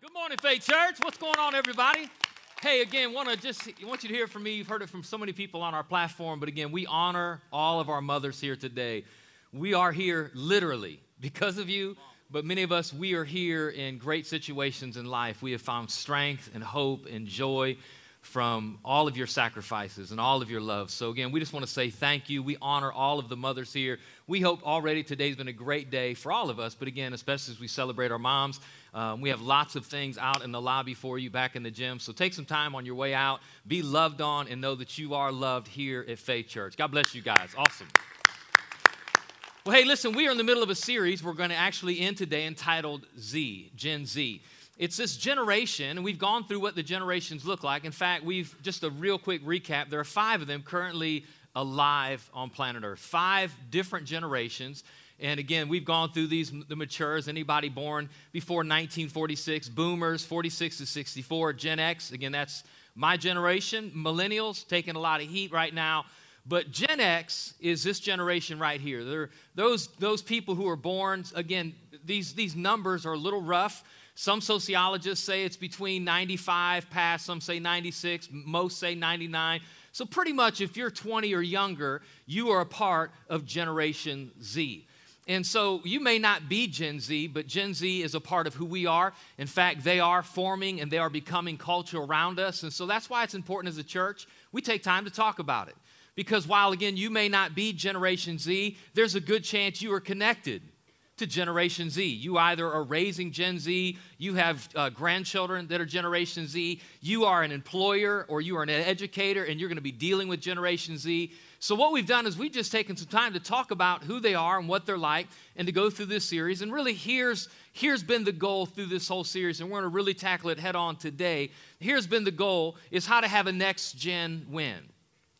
good morning, Faith Church. What's going on, everybody? Hey, again, want to just want you to hear from me. You've heard it from so many people on our platform, but again, we honor all of our mothers here today. We are here literally because of you, but many of us, we are here in great situations in life. We have found strength and hope and joy from all of your sacrifices and all of your love. So, again, we just want to say thank you. We honor all of the mothers here. We hope already today's been a great day for all of us, but again, especially as we celebrate our moms. Um, we have lots of things out in the lobby for you back in the gym. So, take some time on your way out, be loved on, and know that you are loved here at Faith Church. God bless you guys. Awesome. Well, hey, listen, we are in the middle of a series we're going to actually end today entitled Z, Gen Z. It's this generation, and we've gone through what the generations look like. In fact, we've just a real quick recap. There are five of them currently alive on planet Earth, five different generations. And again, we've gone through these, the matures, anybody born before 1946, boomers, 46 to 64, Gen X, again, that's my generation, millennials taking a lot of heat right now. But Gen X is this generation right here. They're those, those people who are born, again, these, these numbers are a little rough. Some sociologists say it's between 95 past, some say 96, most say 99. So, pretty much, if you're 20 or younger, you are a part of Generation Z. And so you may not be Gen Z, but Gen Z is a part of who we are. In fact, they are forming and they are becoming culture around us. And so that's why it's important as a church, we take time to talk about it. Because while, again, you may not be Generation Z, there's a good chance you are connected to Generation Z. You either are raising Gen Z, you have uh, grandchildren that are Generation Z, you are an employer or you are an educator and you're going to be dealing with Generation Z. So, what we've done is we've just taken some time to talk about who they are and what they're like and to go through this series. And really, here's, here's been the goal through this whole series, and we're going to really tackle it head on today. Here's been the goal is how to have a next gen win.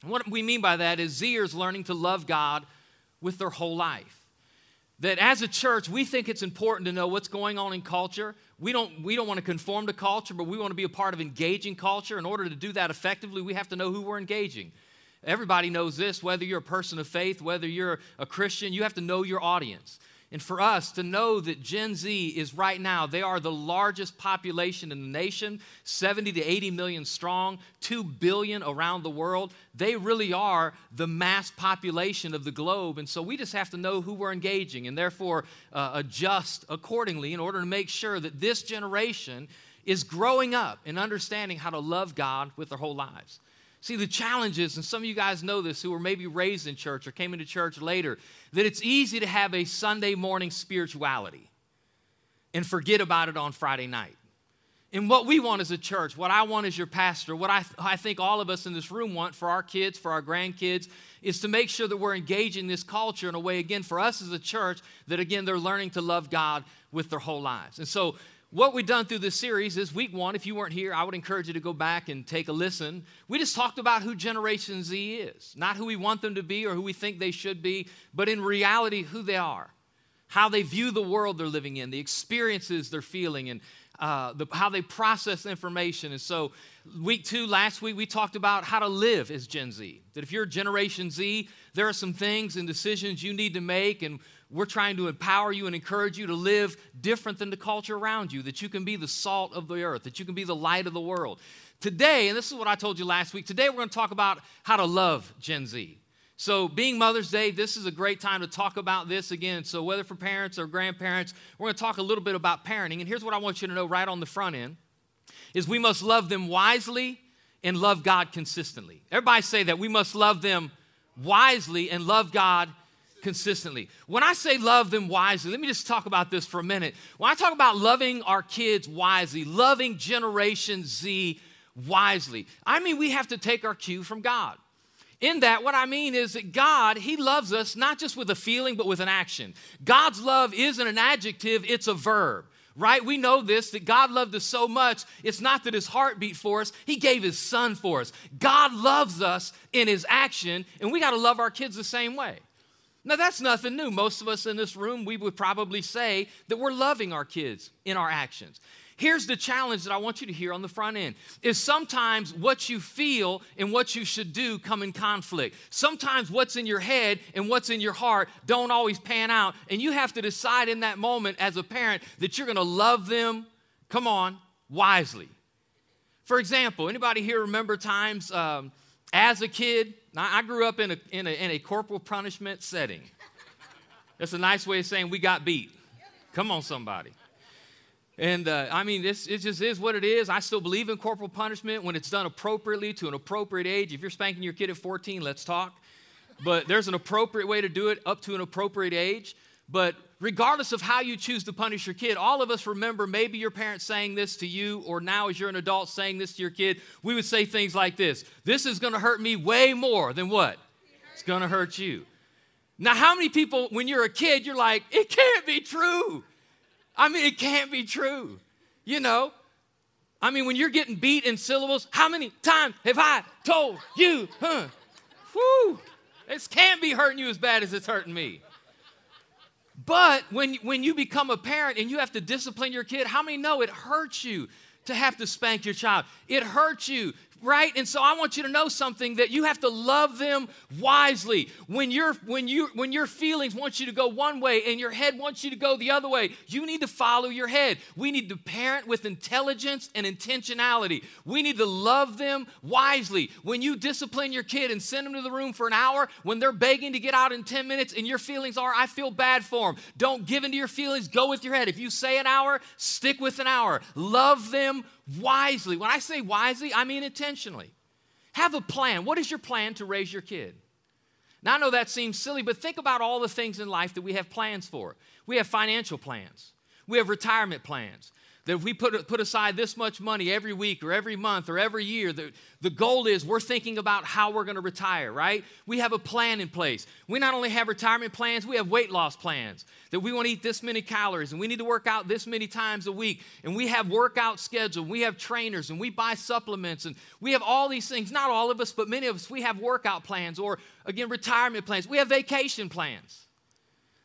And what we mean by that is Zers learning to love God with their whole life that as a church we think it's important to know what's going on in culture. We don't we don't want to conform to culture but we want to be a part of engaging culture. In order to do that effectively we have to know who we're engaging. Everybody knows this whether you're a person of faith whether you're a christian you have to know your audience and for us to know that Gen Z is right now, they are the largest population in the nation, 70 to 80 million strong, 2 billion around the world. They really are the mass population of the globe. And so we just have to know who we're engaging and therefore uh, adjust accordingly in order to make sure that this generation is growing up and understanding how to love God with their whole lives. See, the challenge is, and some of you guys know this who were maybe raised in church or came into church later, that it's easy to have a Sunday morning spirituality and forget about it on Friday night. And what we want as a church, what I want as your pastor, what I, I think all of us in this room want for our kids, for our grandkids, is to make sure that we're engaging this culture in a way, again, for us as a church, that again, they're learning to love God with their whole lives. And so what we've done through this series is week one. If you weren't here, I would encourage you to go back and take a listen. We just talked about who Generation Z is, not who we want them to be or who we think they should be, but in reality, who they are, how they view the world they're living in, the experiences they're feeling, and uh, the, how they process information. And so, week two, last week, we talked about how to live as Gen Z. That if you're Generation Z, there are some things and decisions you need to make, and we're trying to empower you and encourage you to live different than the culture around you, that you can be the salt of the earth, that you can be the light of the world. Today, and this is what I told you last week, today we're going to talk about how to love Gen Z. So, being Mother's Day, this is a great time to talk about this again. So, whether for parents or grandparents, we're going to talk a little bit about parenting. And here's what I want you to know right on the front end is we must love them wisely and love God consistently. Everybody say that we must love them wisely and love God consistently. When I say love them wisely, let me just talk about this for a minute. When I talk about loving our kids wisely, loving Generation Z wisely, I mean we have to take our cue from God. In that, what I mean is that God, He loves us not just with a feeling, but with an action. God's love isn't an adjective, it's a verb right? We know this that God loved us so much. It's not that his heart beat for us, he gave his son for us. God loves us in his action, and we got to love our kids the same way. Now, that's nothing new. Most of us in this room, we would probably say that we're loving our kids in our actions. Here's the challenge that I want you to hear on the front end is sometimes what you feel and what you should do come in conflict. Sometimes what's in your head and what's in your heart don't always pan out and you have to decide in that moment as a parent that you're going to love them, come on, wisely. For example, anybody here remember times um, as a kid? I grew up in a, in, a, in a corporal punishment setting. That's a nice way of saying we got beat. Come on, somebody. And uh, I mean, this, it just is what it is. I still believe in corporal punishment when it's done appropriately to an appropriate age. If you're spanking your kid at 14, let's talk. But there's an appropriate way to do it up to an appropriate age. But regardless of how you choose to punish your kid, all of us remember maybe your parents saying this to you, or now as you're an adult saying this to your kid. We would say things like this This is going to hurt me way more than what? It's going to hurt you. Now, how many people, when you're a kid, you're like, It can't be true? I mean, it can't be true. You know, I mean, when you're getting beat in syllables, how many times have I told you, huh? Whew, this can't be hurting you as bad as it's hurting me. But when, when you become a parent and you have to discipline your kid, how many know it hurts you to have to spank your child? It hurts you right? And so i want you to know something that you have to love them wisely. When your when you when your feelings want you to go one way and your head wants you to go the other way you need to follow your head. We need to parent with intelligence and intentionality. We need to love them wisely. When you discipline your kid and send them to the room for an hour when they're begging to get out in 10 minutes and your feelings are i feel bad for them don't give into your feelings. Go with your head. If you say an hour stick with an hour. Love them wisely. When I say wisely, I mean intentionally. Have a plan. What is your plan to raise your kid? Now, I know that seems silly, but think about all the things in life that we have plans for. We have financial plans, we have retirement plans, that if we put, put aside this much money every week or every month or every year, the, the goal is we're thinking about how we're going to retire, right? We have a plan in place. We not only have retirement plans, we have weight loss plans that we want to eat this many calories and we need to work out this many times a week. And we have workout schedule, we have trainers and we buy supplements and we have all these things. Not all of us, but many of us, we have workout plans or again, retirement plans. We have vacation plans.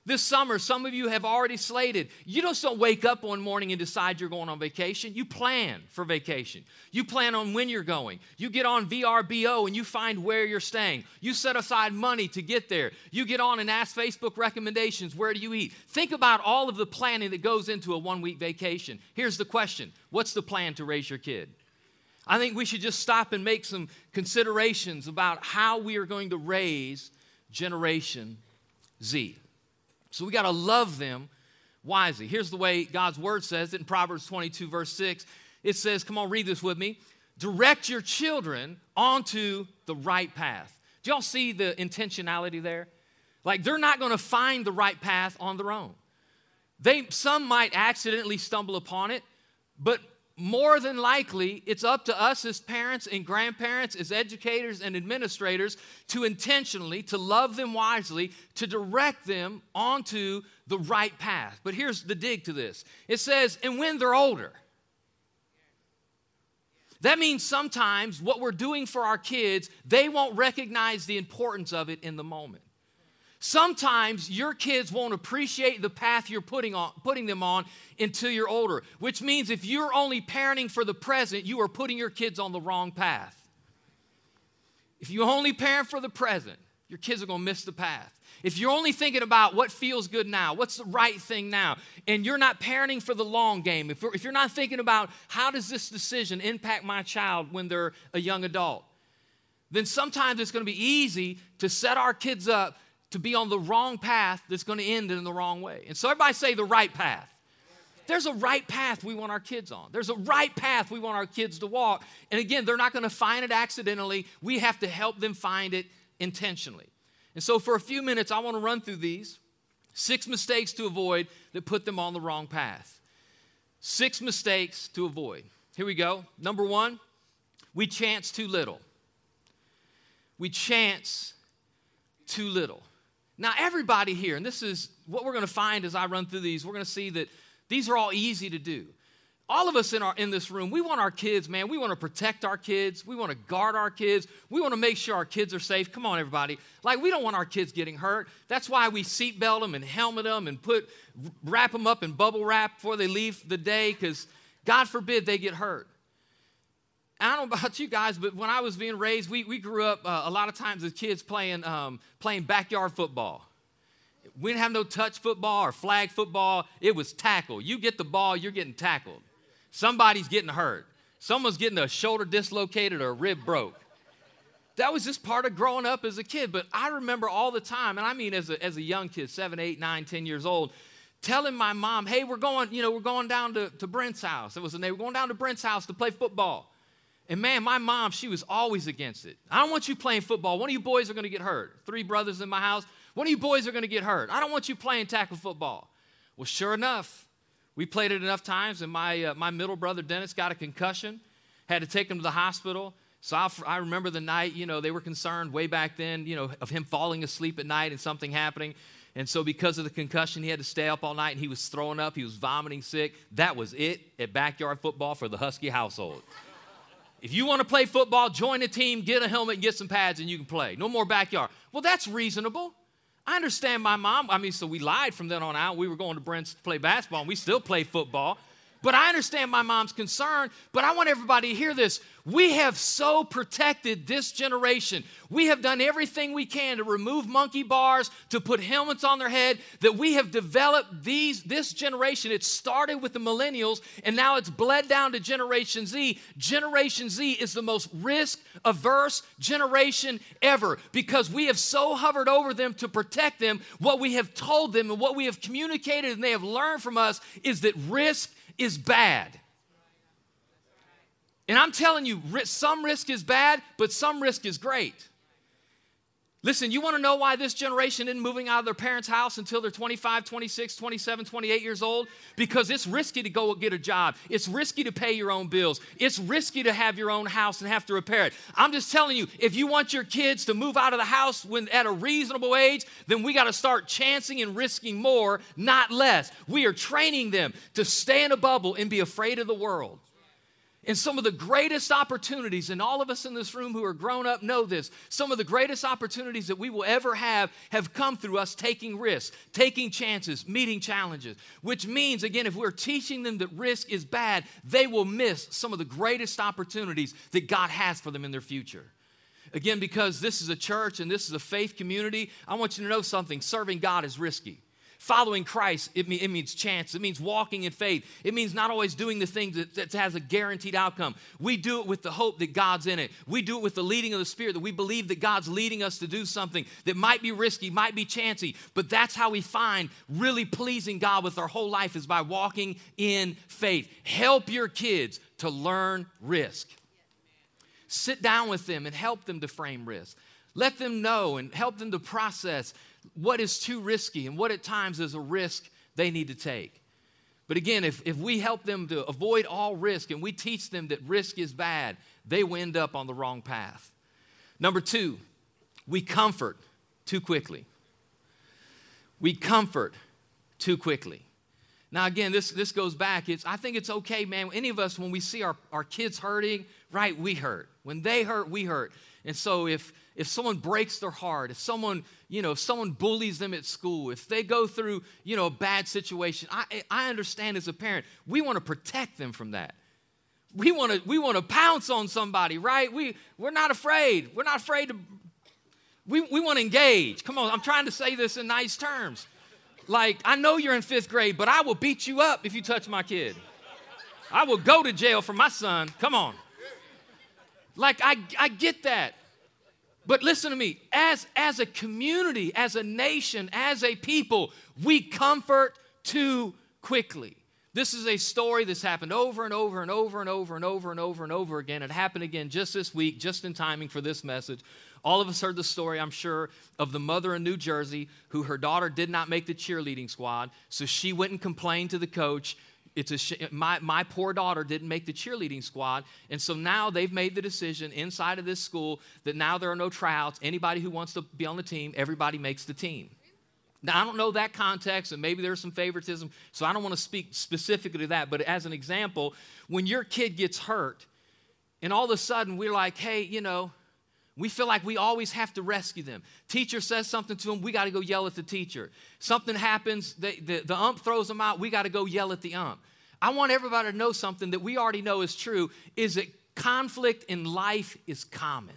This summer, some of you have already slated. You just don't wake up one morning and decide you're going on vacation. You plan for vacation. You plan on when you're going. You get on VRBO and you find where you're staying. You set aside money to get there. You get on and ask Facebook recommendations where do you eat? Think about all of the planning that goes into a one week vacation. Here's the question What's the plan to raise your kid? I think we should just stop and make some considerations about how we are going to raise Generation Z. So we got to love them wisely. Here's the way God's word says it in Proverbs 22, verse 6. It says, Come on, read this with me. Direct your children onto the right path. Do y'all see the intentionality there? Like they're not going to find the right path on their own. They, some might accidentally stumble upon it, but more than likely, it's up to us as parents and grandparents, as educators and administrators to intentionally, to love them wisely, to direct them onto the right path. But here's the dig to this it says, and when they're older. That means sometimes what we're doing for our kids, they won't recognize the importance of it in the moment. Sometimes your kids won't appreciate the path you're putting, on, putting them on until you're older, which means if you're only parenting for the present, you are putting your kids on the wrong path. If you only parent for the present, your kids are going to miss the path. If you're only thinking about what feels good now, what's the right thing now, and you're not parenting for the long game, if, if you're not thinking about how does this decision impact my child when they're a young adult, then sometimes it's going to be easy to set our kids up to be on the wrong path that's going to end in the wrong way. And so everybody say the right path. There's a right path we want our kids on. There's a right path we want our kids to walk. And again, they're not going to find it accidentally. We have to help them find it intentionally. And so for a few minutes, I want to run through these six mistakes to avoid that put them on the wrong path. Six mistakes to avoid. Here we go. Number one, we chance too little. We chance too little. Now, everybody here, and this is what we're going to find as I run through these, we're going to see that these are all easy to do. All of us in, our, in this room, we want our kids, man, we want to protect our kids. We want to guard our kids. We want to make sure our kids are safe. Come on, everybody. Like, we don't want our kids getting hurt. That's why we seatbelt them and helmet them and put, wrap them up in bubble wrap before they leave the day because God forbid they get hurt. I don't know about you guys, but when I was being raised, we, we grew up uh, a lot of times as kids playing, um, playing backyard football. We didn't have no touch football or flag football. It was tackle. You get the ball, you're getting tackled. Somebody's getting hurt. Someone's getting a shoulder dislocated or a rib broke. That was just part of growing up as a kid. But I remember all the time, and I mean as a, as a young kid, seven, eight, nine, ten years old, telling my mom, hey, we're going, you know, we're going down to, to Brent's house. It was the name. We're going down to Brent's house to play football. And man, my mom, she was always against it. I don't want you playing football. One of you boys are going to get hurt. Three brothers in my house. One of you boys are going to get hurt. I don't want you playing tackle football. Well, sure enough, we played it enough times, and my, uh, my middle brother Dennis got a concussion, had to take him to the hospital. So I, I remember the night, you know, they were concerned way back then, you know, of him falling asleep at night and something happening. And so, because of the concussion, he had to stay up all night and he was throwing up, he was vomiting sick. That was it at backyard football for the Husky household. If you want to play football, join a team, get a helmet, get some pads, and you can play. No more backyard. Well, that's reasonable. I understand my mom. I mean, so we lied from then on out. We were going to Brent's to play basketball, and we still play football. But I understand my mom's concern, but I want everybody to hear this. We have so protected this generation. We have done everything we can to remove monkey bars, to put helmets on their head, that we have developed these this generation. It started with the millennials and now it's bled down to Generation Z. Generation Z is the most risk averse generation ever because we have so hovered over them to protect them. What we have told them and what we have communicated and they have learned from us is that risk is bad. And I'm telling you, some risk is bad, but some risk is great. Listen, you want to know why this generation isn't moving out of their parents' house until they're 25, 26, 27, 28 years old? Because it's risky to go get a job. It's risky to pay your own bills. It's risky to have your own house and have to repair it. I'm just telling you, if you want your kids to move out of the house when at a reasonable age, then we got to start chancing and risking more, not less. We are training them to stay in a bubble and be afraid of the world. And some of the greatest opportunities, and all of us in this room who are grown up know this, some of the greatest opportunities that we will ever have have come through us taking risks, taking chances, meeting challenges. Which means, again, if we're teaching them that risk is bad, they will miss some of the greatest opportunities that God has for them in their future. Again, because this is a church and this is a faith community, I want you to know something serving God is risky. Following Christ, it, mean, it, means chance. It means walking in faith. It means not always doing the things that, that has a guaranteed outcome. We do it with the hope that God's in it. We do it with the leading of the Spirit, that we believe that God's leading us to do something that might be risky, might be chancy, but that's how we find really pleasing God with our whole life is by walking in faith. Help your kids to learn risk. Sit down with them and help them to frame risk. Let them know and help them to process what is too risky and what at times is a risk they need to take. But again, if, if we help them to avoid all risk and we teach them that risk is bad, they will end up on the wrong path. Number two, we comfort too quickly. We comfort too quickly. Now, again, this, this goes back. It's, I think it's okay, man. Any of us, when we see our, our kids hurting, right, we hurt. When they hurt, we hurt. And so if, if someone breaks their heart, if someone, you know, if someone bullies them at school, if they go through, you know, a bad situation, I, I understand as a parent, we want to protect them from that. We want to we want to pounce on somebody, right? We we're not afraid. We're not afraid to we, we want to engage. Come on, I'm trying to say this in nice terms. Like, I know you're in fifth grade, but I will beat you up if you touch my kid. I will go to jail for my son. Come on. Like, I, I get that. But listen to me, as, as a community, as a nation, as a people, we comfort too quickly. This is a story that's happened over and over and over and over and over and over and over again. It happened again just this week, just in timing for this message. All of us heard the story, I'm sure, of the mother in New Jersey who her daughter did not make the cheerleading squad. So she went and complained to the coach it's a sh- my, my poor daughter didn't make the cheerleading squad and so now they've made the decision inside of this school that now there are no tryouts. Anybody who wants to be on the team everybody makes the team. Now i don't know that context and maybe there's some favoritism so i don't want to speak specifically to that but as an example when your kid gets hurt and all of a sudden we're like hey you know we feel like we always have to rescue them. Teacher says something to them, we got to go yell at the teacher. Something happens, they, the, the ump throws them out, we got to go yell at the ump. I want everybody to know something that we already know is true is that conflict in life is common.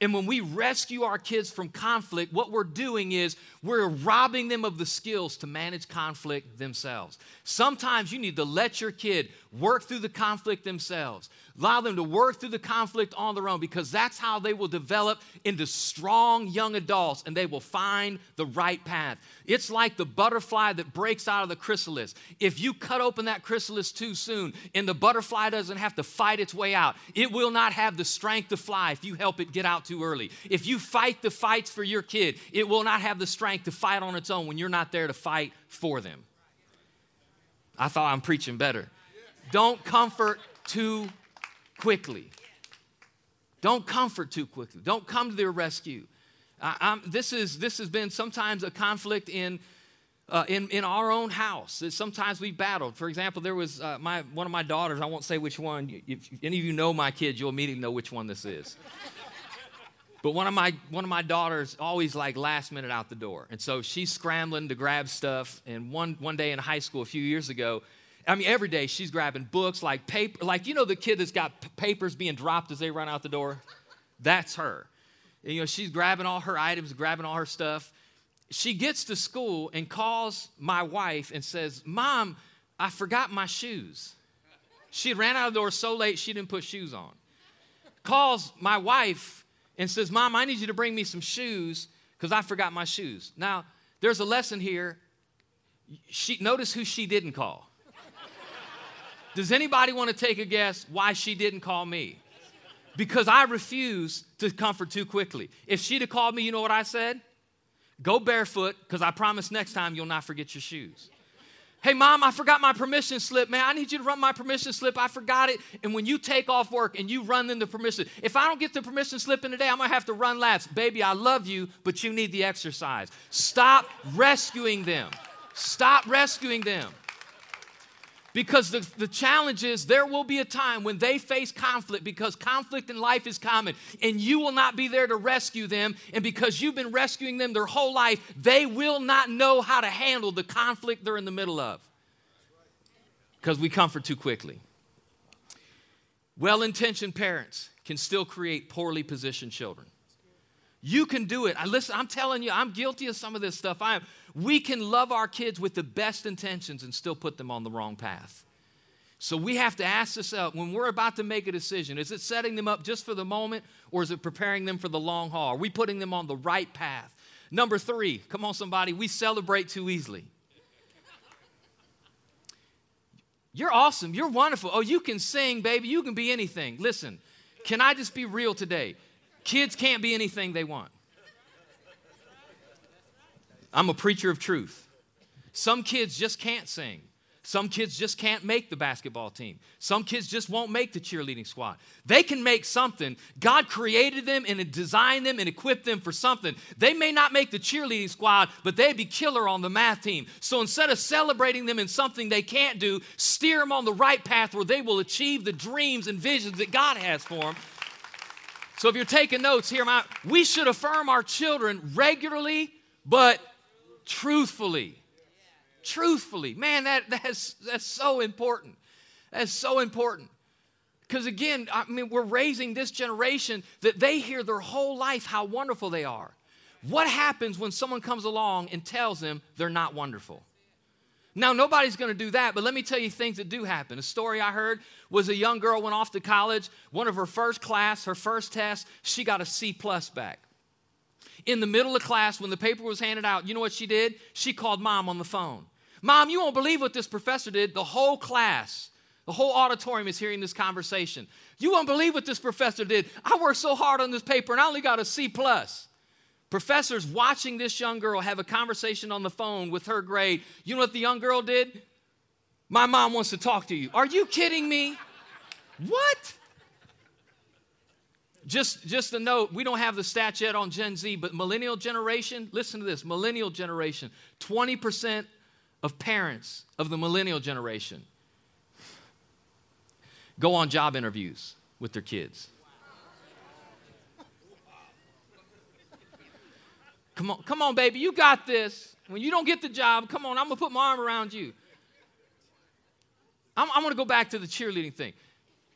And when we rescue our kids from conflict, what we're doing is we're robbing them of the skills to manage conflict themselves. Sometimes you need to let your kid work through the conflict themselves. Allow them to work through the conflict on their own because that's how they will develop into strong young adults and they will find the right path. It's like the butterfly that breaks out of the chrysalis. If you cut open that chrysalis too soon and the butterfly doesn't have to fight its way out, it will not have the strength to fly if you help it get out too early. If you fight the fights for your kid, it will not have the strength to fight on its own when you're not there to fight for them. I thought I'm preaching better. Don't comfort too quickly. Don't comfort too quickly. Don't come to their rescue. this, is, this has been sometimes a conflict in, uh, in, in our own house. Sometimes we've battled. For example, there was uh, my, one of my daughters, I won't say which one. If any of you know my kids, you'll immediately know which one this is. But one of my one of my daughters always like last minute out the door, and so she's scrambling to grab stuff. And one one day in high school a few years ago, I mean every day she's grabbing books like paper, like you know the kid that's got papers being dropped as they run out the door. That's her. And, you know she's grabbing all her items, grabbing all her stuff. She gets to school and calls my wife and says, "Mom, I forgot my shoes." She ran out of the door so late she didn't put shoes on. Calls my wife and says, Mom, I need you to bring me some shoes because I forgot my shoes. Now, there's a lesson here. She, notice who she didn't call. Does anybody want to take a guess why she didn't call me? Because I refuse to comfort too quickly. If she'd have called me, you know what I said? Go barefoot, because I promise next time you'll not forget your shoes. Hey, mom, I forgot my permission slip, man. I need you to run my permission slip. I forgot it. And when you take off work and you run in the permission, if I don't get the permission slip in today, I'm gonna have to run laps. Baby, I love you, but you need the exercise. Stop rescuing them. Stop rescuing them. Because the, the challenge is there will be a time when they face conflict because conflict in life is common and you will not be there to rescue them. And because you've been rescuing them their whole life, they will not know how to handle the conflict they're in the middle of because we comfort too quickly. Well intentioned parents can still create poorly positioned children. You can do it. I listen, I'm telling you, I'm guilty of some of this stuff. I am. We can love our kids with the best intentions and still put them on the wrong path. So we have to ask ourselves when we're about to make a decision is it setting them up just for the moment or is it preparing them for the long haul? Are we putting them on the right path? Number three, come on, somebody, we celebrate too easily. You're awesome. You're wonderful. Oh, you can sing, baby. You can be anything. Listen, can I just be real today? Kids can't be anything they want. I'm a preacher of truth. Some kids just can't sing. Some kids just can't make the basketball team. Some kids just won't make the cheerleading squad. They can make something. God created them and designed them and equipped them for something. They may not make the cheerleading squad, but they'd be killer on the math team. So instead of celebrating them in something they can't do, steer them on the right path where they will achieve the dreams and visions that God has for them. So if you're taking notes, here, my, we should affirm our children regularly, but truthfully. Truthfully. Man, that, that's, that's so important. That's so important. Because again, I mean, we're raising this generation that they hear their whole life how wonderful they are. What happens when someone comes along and tells them they're not wonderful? Now, nobody's going to do that, but let me tell you things that do happen. A story I heard was a young girl went off to college. One of her first class, her first test, she got a C plus back in the middle of class when the paper was handed out, you know what she did? She called mom on the phone. Mom, you won't believe what this professor did. The whole class, the whole auditorium is hearing this conversation. You won't believe what this professor did. I worked so hard on this paper and I only got a C plus. Professors watching this young girl have a conversation on the phone with her grade. You know what the young girl did? My mom wants to talk to you. Are you kidding me? What? Just, just a note, we don't have the stats yet on Gen Z, but millennial generation, listen to this millennial generation, 20% of parents of the millennial generation go on job interviews with their kids. Come on, come on, baby, you got this. When you don't get the job, come on, I'm gonna put my arm around you. I'm, I'm gonna go back to the cheerleading thing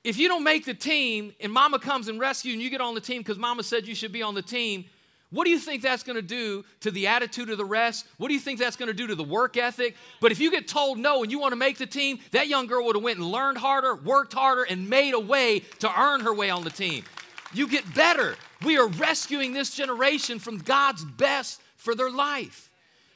if you don't make the team and mama comes and rescues you and you get on the team because mama said you should be on the team, What do you think that's going to do to the attitude of the rest? What do you think that's going to do to the work ethic? But if you get told no and you want to make the team, that young girl would have went and learned harder, worked harder, and made a way to earn her way on the team. You get better. We are rescuing this generation from God's best for their life.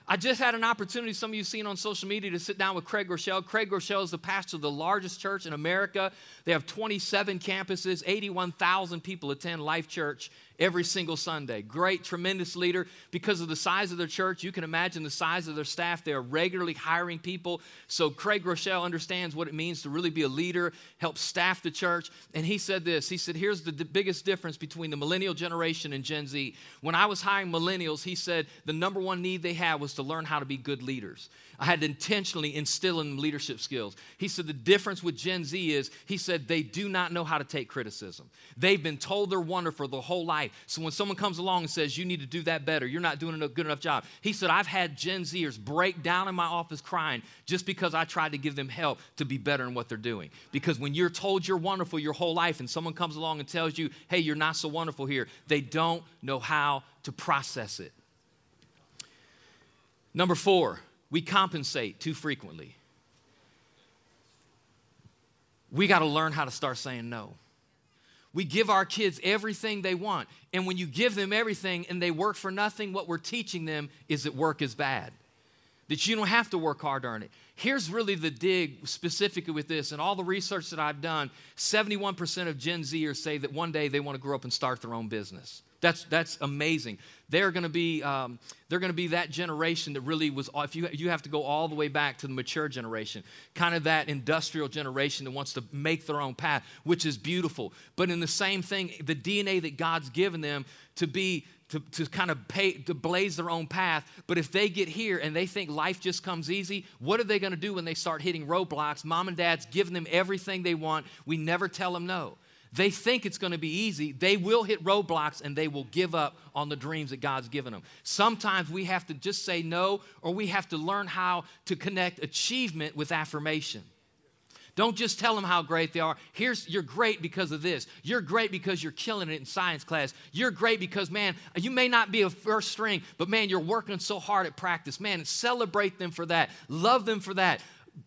I just had an opportunity, some of you seen on social media, to sit down with Craig Groeschel. Craig Groeschel is the pastor of the largest church in America. They have 27 campuses, 81,000 people attend Life Church every single Sunday. Great, tremendous leader. Because of the size of their church, you can imagine the size of their staff. They are regularly hiring people. So Craig Groeschel understands what it means to really be a leader, help staff the church. And he said this He said, Here's the d- biggest difference between the millennial generation and Gen Z. When I was hiring millennials, he said the number one need they had was to learn how to be good leaders. I had to intentionally instill in them leadership skills. He said the difference with Gen Z is, he said they do not know how to take criticism. They've been told they're wonderful their whole life. So when someone comes along and says, you need to do that better, you're not doing a good enough job. He said, I've had Gen Zers break down in my office crying just because I tried to give them help to be better in what they're doing. Because when you're told you're wonderful your whole life and someone comes along and tells you, hey, you're not so wonderful here, they don't know how to process it. Number four, we compensate too frequently. We got to learn how to start saying no. We give our kids everything they want. And when you give them everything and they work for nothing, what we're teaching them is that work is bad, that you don't have to work hard to earn it. Here's really the dig specifically with this. And all the research that I've done 71% of Gen Zers say that one day they want to grow up and start their own business. That's, that's amazing. They're going to be um, they're going to be that generation that really was. If you you have to go all the way back to the mature generation, kind of that industrial generation that wants to make their own path, which is beautiful. But in the same thing, the DNA that God's given them to be to, to kind of pay to blaze their own path. But if they get here and they think life just comes easy, what are they going to do when they start hitting roadblocks? Mom and dad's giving them everything they want. We never tell them no. They think it's going to be easy. They will hit roadblocks and they will give up on the dreams that God's given them. Sometimes we have to just say no, or we have to learn how to connect achievement with affirmation. Don't just tell them how great they are. Here's, you're great because of this. You're great because you're killing it in science class. You're great because, man, you may not be a first string, but man, you're working so hard at practice. Man, celebrate them for that. Love them for that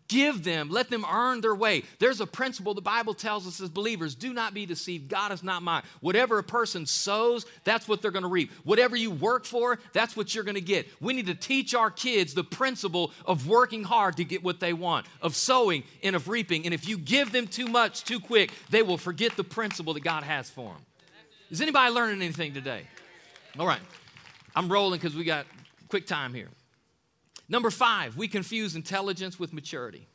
give them, let them earn their way. There's a principle the Bible tells us as believers do not be deceived. God is not mine. Whatever a person sows, that's what they're going to reap. Whatever you work for, that's what you're going to get. We need to teach our kids the principle of working hard to get what they want, of sowing and of reaping. And if you give them too much too quick, they will forget the principle that God has for them. Is anybody learning anything today? All right. I'm rolling because we got quick time here. Number five, we confuse intelligence with maturity.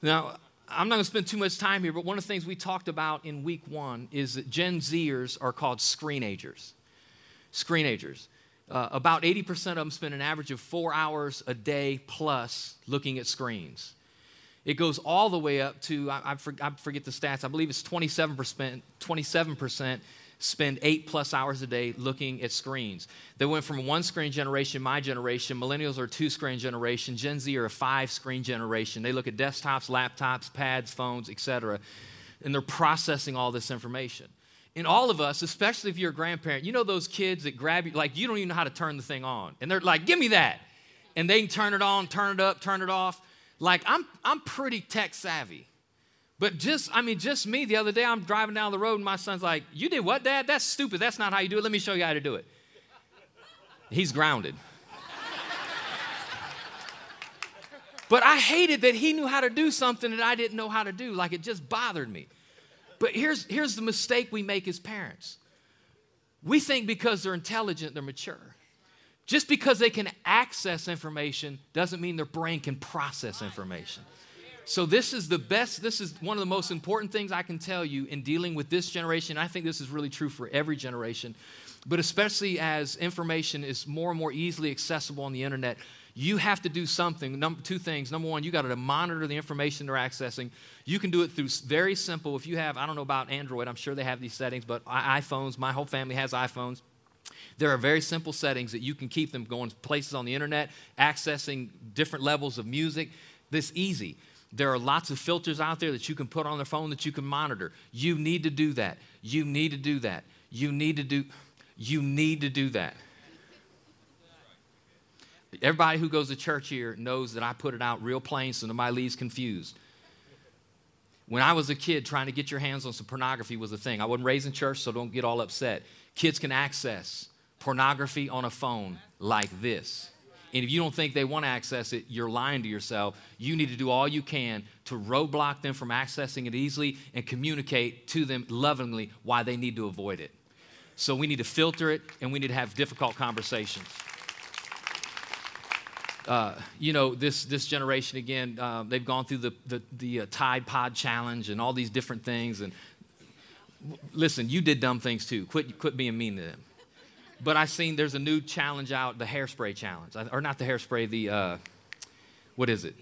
Now, I'm not going to spend too much time here, but one of the things we talked about in week one is that Gen Zers are called screenagers. Screenagers. Uh, about 80% of them spend an average of four hours a day plus looking at screens. It goes all the way up to, I, I, forget the stats, I believe it's 27%, 27% spend eight plus hours a day looking at screens. They went from one screen generation, my generation, millennials are two screen generation, Gen Z are a five screen generation. They look at desktops, laptops, pads, phones, etc., and they're processing all this information. And all of us, especially if you're a grandparent, you know those kids that grab you, like you don't even know how to turn the thing on. And they're like, give me that. And they can turn it on, turn it up, turn it off. Like, I'm, I'm pretty tech savvy. But just, I mean, just me, the other day I'm driving down the road and my son's like, You did what, Dad? That's stupid. That's not how you do it. Let me show you how to do it. He's grounded. but I hated that he knew how to do something that I didn't know how to do. Like it just bothered me. But here's, here's the mistake we make as parents we think because they're intelligent, they're mature. Just because they can access information doesn't mean their brain can process information. So, this is the best, this is one of the most important things I can tell you in dealing with this generation. I think this is really true for every generation, but especially as information is more and more easily accessible on the internet. You have to do something. Number two things. Number one, you got to monitor the information they're accessing. You can do it through very simple. If you have, I don't know about Android, I'm sure they have these settings, but iPhones, my whole family has iPhones. There are very simple settings that you can keep them going places on the internet, accessing different levels of music. This easy. There are lots of filters out there that you can put on the phone that you can monitor. You need to do that. You need to do that. You need to do You need to do that. Everybody who goes to church here knows that I put it out real plain so nobody leaves confused. When I was a kid, trying to get your hands on some pornography was a thing. I wasn't raised in church, so don't get all upset. Kids can access pornography on a phone like this. And if you don't think they want to access it, you're lying to yourself. You need to do all you can to roadblock them from accessing it easily and communicate to them lovingly why they need to avoid it. So we need to filter it and we need to have difficult conversations. Uh, you know, this, this generation, again, uh, they've gone through the, the, the uh, Tide Pod Challenge and all these different things. And listen, you did dumb things too. Quit, quit being mean to them. But I seen there's a new challenge out, the hairspray challenge, or not the hairspray, the uh, what is it?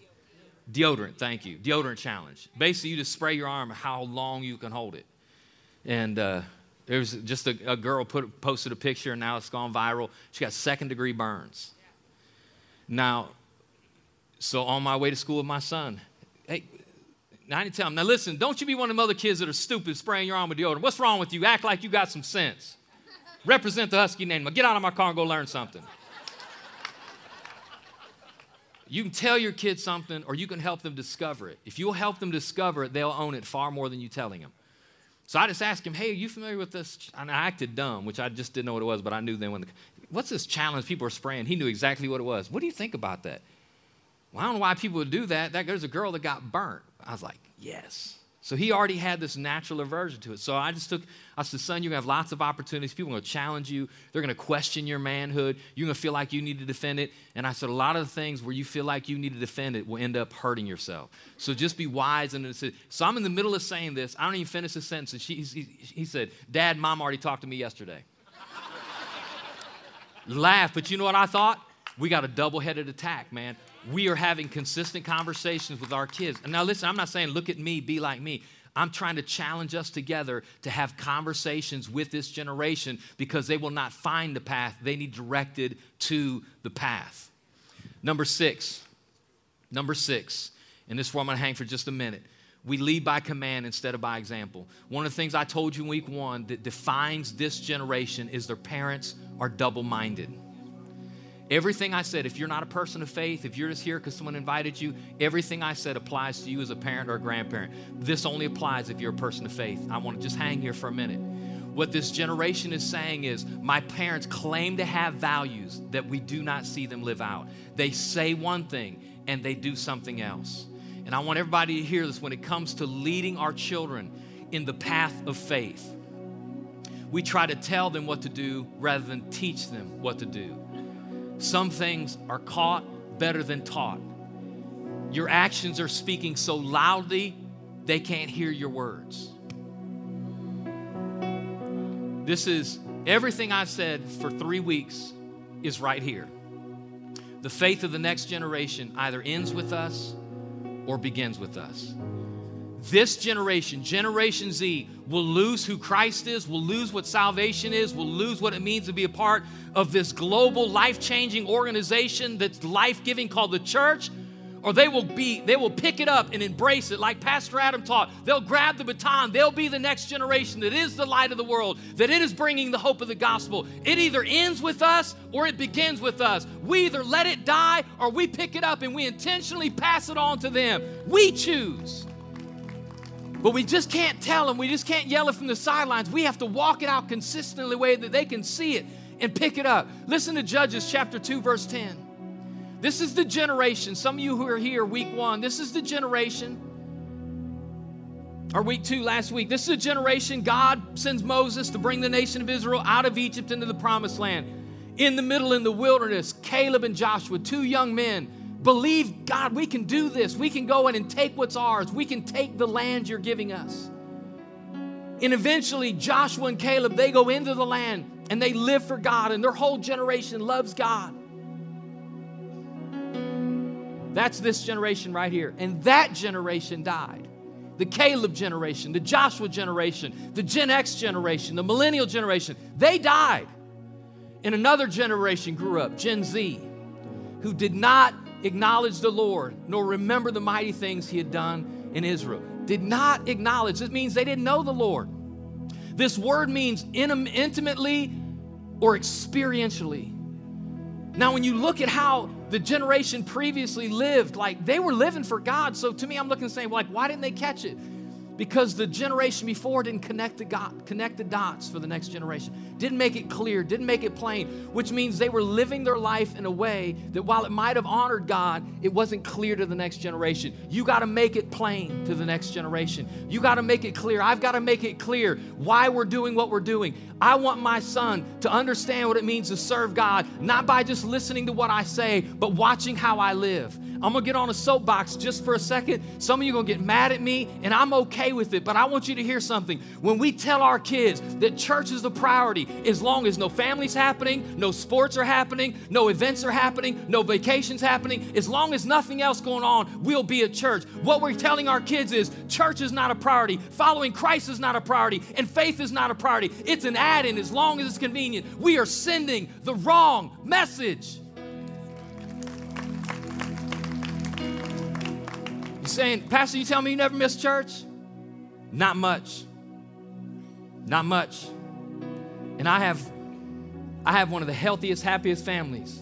Deodorant. Thank you. Deodorant challenge. Basically, you just spray your arm how long you can hold it. And uh, there was just a, a girl put, posted a picture, and now it's gone viral. She got second degree burns. Now, so on my way to school with my son, hey, now I to tell him, now listen, don't you be one of them other kids that are stupid spraying your arm with deodorant. What's wrong with you? Act like you got some sense. Represent the Husky name. Get out of my car and go learn something. You can tell your kids something or you can help them discover it. If you'll help them discover it, they'll own it far more than you telling them. So I just asked him, hey, are you familiar with this? And I acted dumb, which I just didn't know what it was, but I knew then when the, what's this challenge people are spraying? He knew exactly what it was. What do you think about that? Well, I don't know why people would do that. that there's a girl that got burnt. I was like, yes. So he already had this natural aversion to it. So I just took, I said, son, you're going to have lots of opportunities. People are going to challenge you. They're going to question your manhood. You're going to feel like you need to defend it. And I said, a lot of the things where you feel like you need to defend it will end up hurting yourself. So just be wise. And so I'm in the middle of saying this. I don't even finish the sentence. And she, he, he said, Dad, mom already talked to me yesterday. Laugh, but you know what I thought? We got a double headed attack, man we are having consistent conversations with our kids. And now, listen, I'm not saying look at me, be like me. I'm trying to challenge us together to have conversations with this generation because they will not find the path. They need directed to the path. Number six, number six, and this is where I'm going to hang for just a minute. We lead by command instead of by example. One of the things I told you in week one that defines this generation is their parents are double minded. Everything I said, if you're not a person of faith, if you're just here because someone invited you, everything I said applies to you as a parent or a grandparent. This only applies if you're a person of faith. I want to just hang here for a minute. What this generation is saying is my parents claim to have values that we do not see them live out. They say one thing and they do something else. And I want everybody to hear this when it comes to leading our children in the path of faith. We try to tell them what to do rather than teach them what to do. Some things are caught better than taught. Your actions are speaking so loudly, they can't hear your words. This is everything I said for three weeks is right here. The faith of the next generation either ends with us or begins with us. This generation, Generation Z, will lose who Christ is, will lose what salvation is, will lose what it means to be a part of this global life-changing organization that's life-giving called the church, or they will be they will pick it up and embrace it. Like pastor adam taught they'll grab the baton they'll be the next generation that is the light of the world that it is bringing the hope of the gospel. It either ends with us or it begins with us. We either let it die or we pick it up and we intentionally pass it on to them. We choose but we just can't tell them. We just can't yell it from the sidelines. We have to walk it out consistently, way that they can see it and pick it up. Listen to Judges chapter 2, verse 10. This is the generation. Some of you who are here week one, this is the generation. Or week two, last week. This is a generation God sends Moses to bring the nation of Israel out of Egypt into the promised land. In the middle, in the wilderness, Caleb and Joshua, two young men Believe, God, we can do this. We can go in and take what's ours. We can take the land you're giving us. And eventually, Joshua and Caleb, they go into the land and they live for God, and their whole generation loves God. That's this generation right here. And that generation died. The Caleb generation, the Joshua generation, the Gen X generation, the millennial generation, they died. And another generation grew up, Gen Z, who did not acknowledge the Lord, nor remember the mighty things he had done in Israel. Did not acknowledge. This means they didn't know the Lord. This word means intimately or experientially. Now, when you look at how the generation previously lived, like they were living for God. So to me, I'm looking and saying, like, why didn't they catch it? Because the generation before didn't connect the, God, connect the dots for the next generation, didn't make it clear, didn't make it plain, which means they were living their life in a way that while it might have honored God, it wasn't clear to the next generation. You got to make it plain to the next generation. You got to make it clear. I've got to make it clear why we're doing what we're doing. I want my son to understand what it means to serve God, not by just listening to what I say, but watching how I live. I'm gonna get on a soapbox just for a second. Some of you are gonna get mad at me, and I'm okay with it, but I want you to hear something. When we tell our kids that church is the priority, as long as no families happening, no sports are happening, no events are happening, no vacations happening, as long as nothing else going on, we'll be at church. What we're telling our kids is church is not a priority, following Christ is not a priority, and faith is not a priority. It's an add in as long as it's convenient. We are sending the wrong message. Saying, Pastor, you tell me you never miss church? Not much. Not much. And I have I have one of the healthiest, happiest families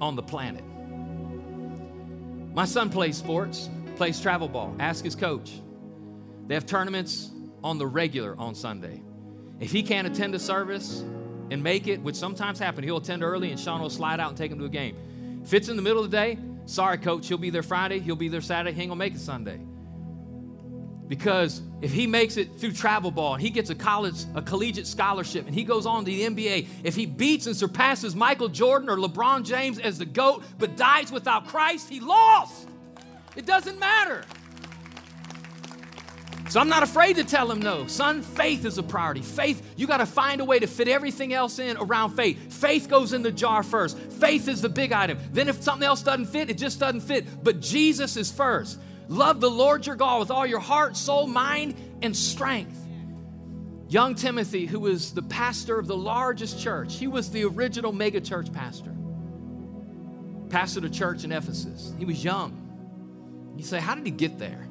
on the planet. My son plays sports, plays travel ball. Ask his coach. They have tournaments on the regular on Sunday. If he can't attend a service and make it, which sometimes happen, he'll attend early and Sean will slide out and take him to a game. If it's in the middle of the day, Sorry, coach, he'll be there Friday, he'll be there Saturday, he ain't gonna make it Sunday. Because if he makes it through travel ball and he gets a college, a collegiate scholarship, and he goes on to the NBA, if he beats and surpasses Michael Jordan or LeBron James as the GOAT, but dies without Christ, he lost. It doesn't matter. So I'm not afraid to tell him no. Son, faith is a priority. Faith, you got to find a way to fit everything else in around faith. Faith goes in the jar first. Faith is the big item. Then if something else doesn't fit, it just doesn't fit. But Jesus is first. Love the Lord your God with all your heart, soul, mind, and strength. Young Timothy, who was the pastor of the largest church, he was the original mega church pastor. Pastor the church in Ephesus. He was young. You say, how did he get there?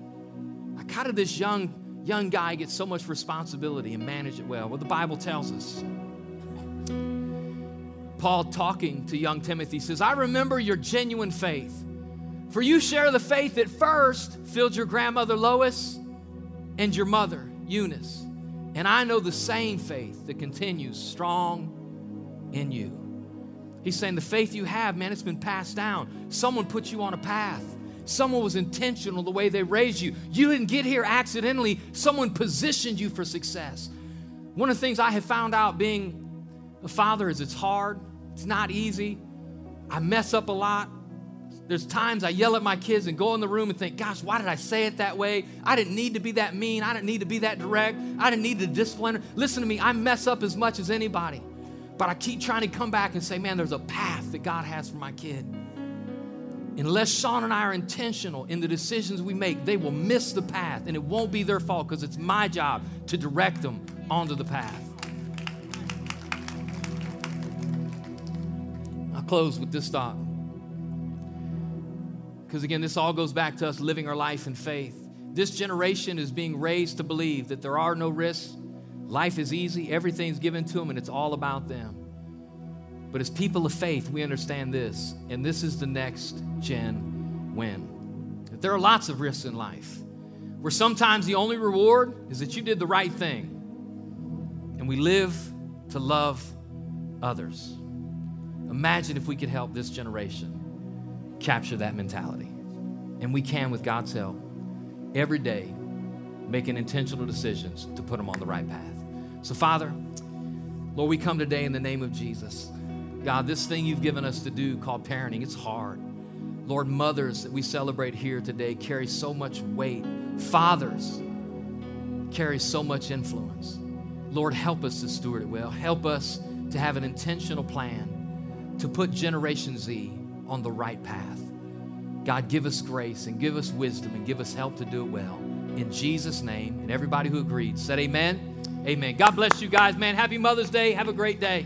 Like, how did this young, young guy get so much responsibility and manage it well? Well, the Bible tells us. Paul, talking to young Timothy, says, I remember your genuine faith. For you share the faith that first filled your grandmother Lois and your mother Eunice. And I know the same faith that continues strong in you. He's saying the faith you have, man, it's been passed down. Someone put you on a path. Someone was intentional the way they raised you. You didn't get here accidentally, someone positioned you for success. One of the things I have found out being a father is it's hard, it's not easy. I mess up a lot. There's times I yell at my kids and go in the room and think, gosh, why did I say it that way? I didn't need to be that mean. I didn't need to be that direct. I didn't need to discipline. Listen to me, I mess up as much as anybody. But I keep trying to come back and say, man, there's a path that God has for my kid unless Sean and I are intentional in the decisions we make, they will miss the path and it won't be their fault because it's my job to direct them onto the path. I'll close with this thought. Because again, this all goes back to us living our life in faith. This generation is being raised to believe that there are no risks, life is easy, everything's given to them, and it's all about them. But as people of faith, we understand this, and this is the next gen win. That there are lots of risks in life where sometimes the only reward is that you did the right thing. And we live to love others. Imagine if we could help this generation capture that mentality. And we can, with God's help, every day making intentional decisions to put them on the right path. So, Father, Lord, we come today in the name of Jesus. God, this thing you've given us to do called parenting, it's hard. Lord, mothers that we celebrate here today carry so much weight. Fathers carry so much influence. Lord, help us to steward it well. Help us to have an intentional plan to put Generation Z on the right path. God, give us grace and give us wisdom and give us help to do it well. In Jesus' name, and everybody who agreed said, Amen. Amen. God bless you guys, man. Happy Mother's Day. Have a great day.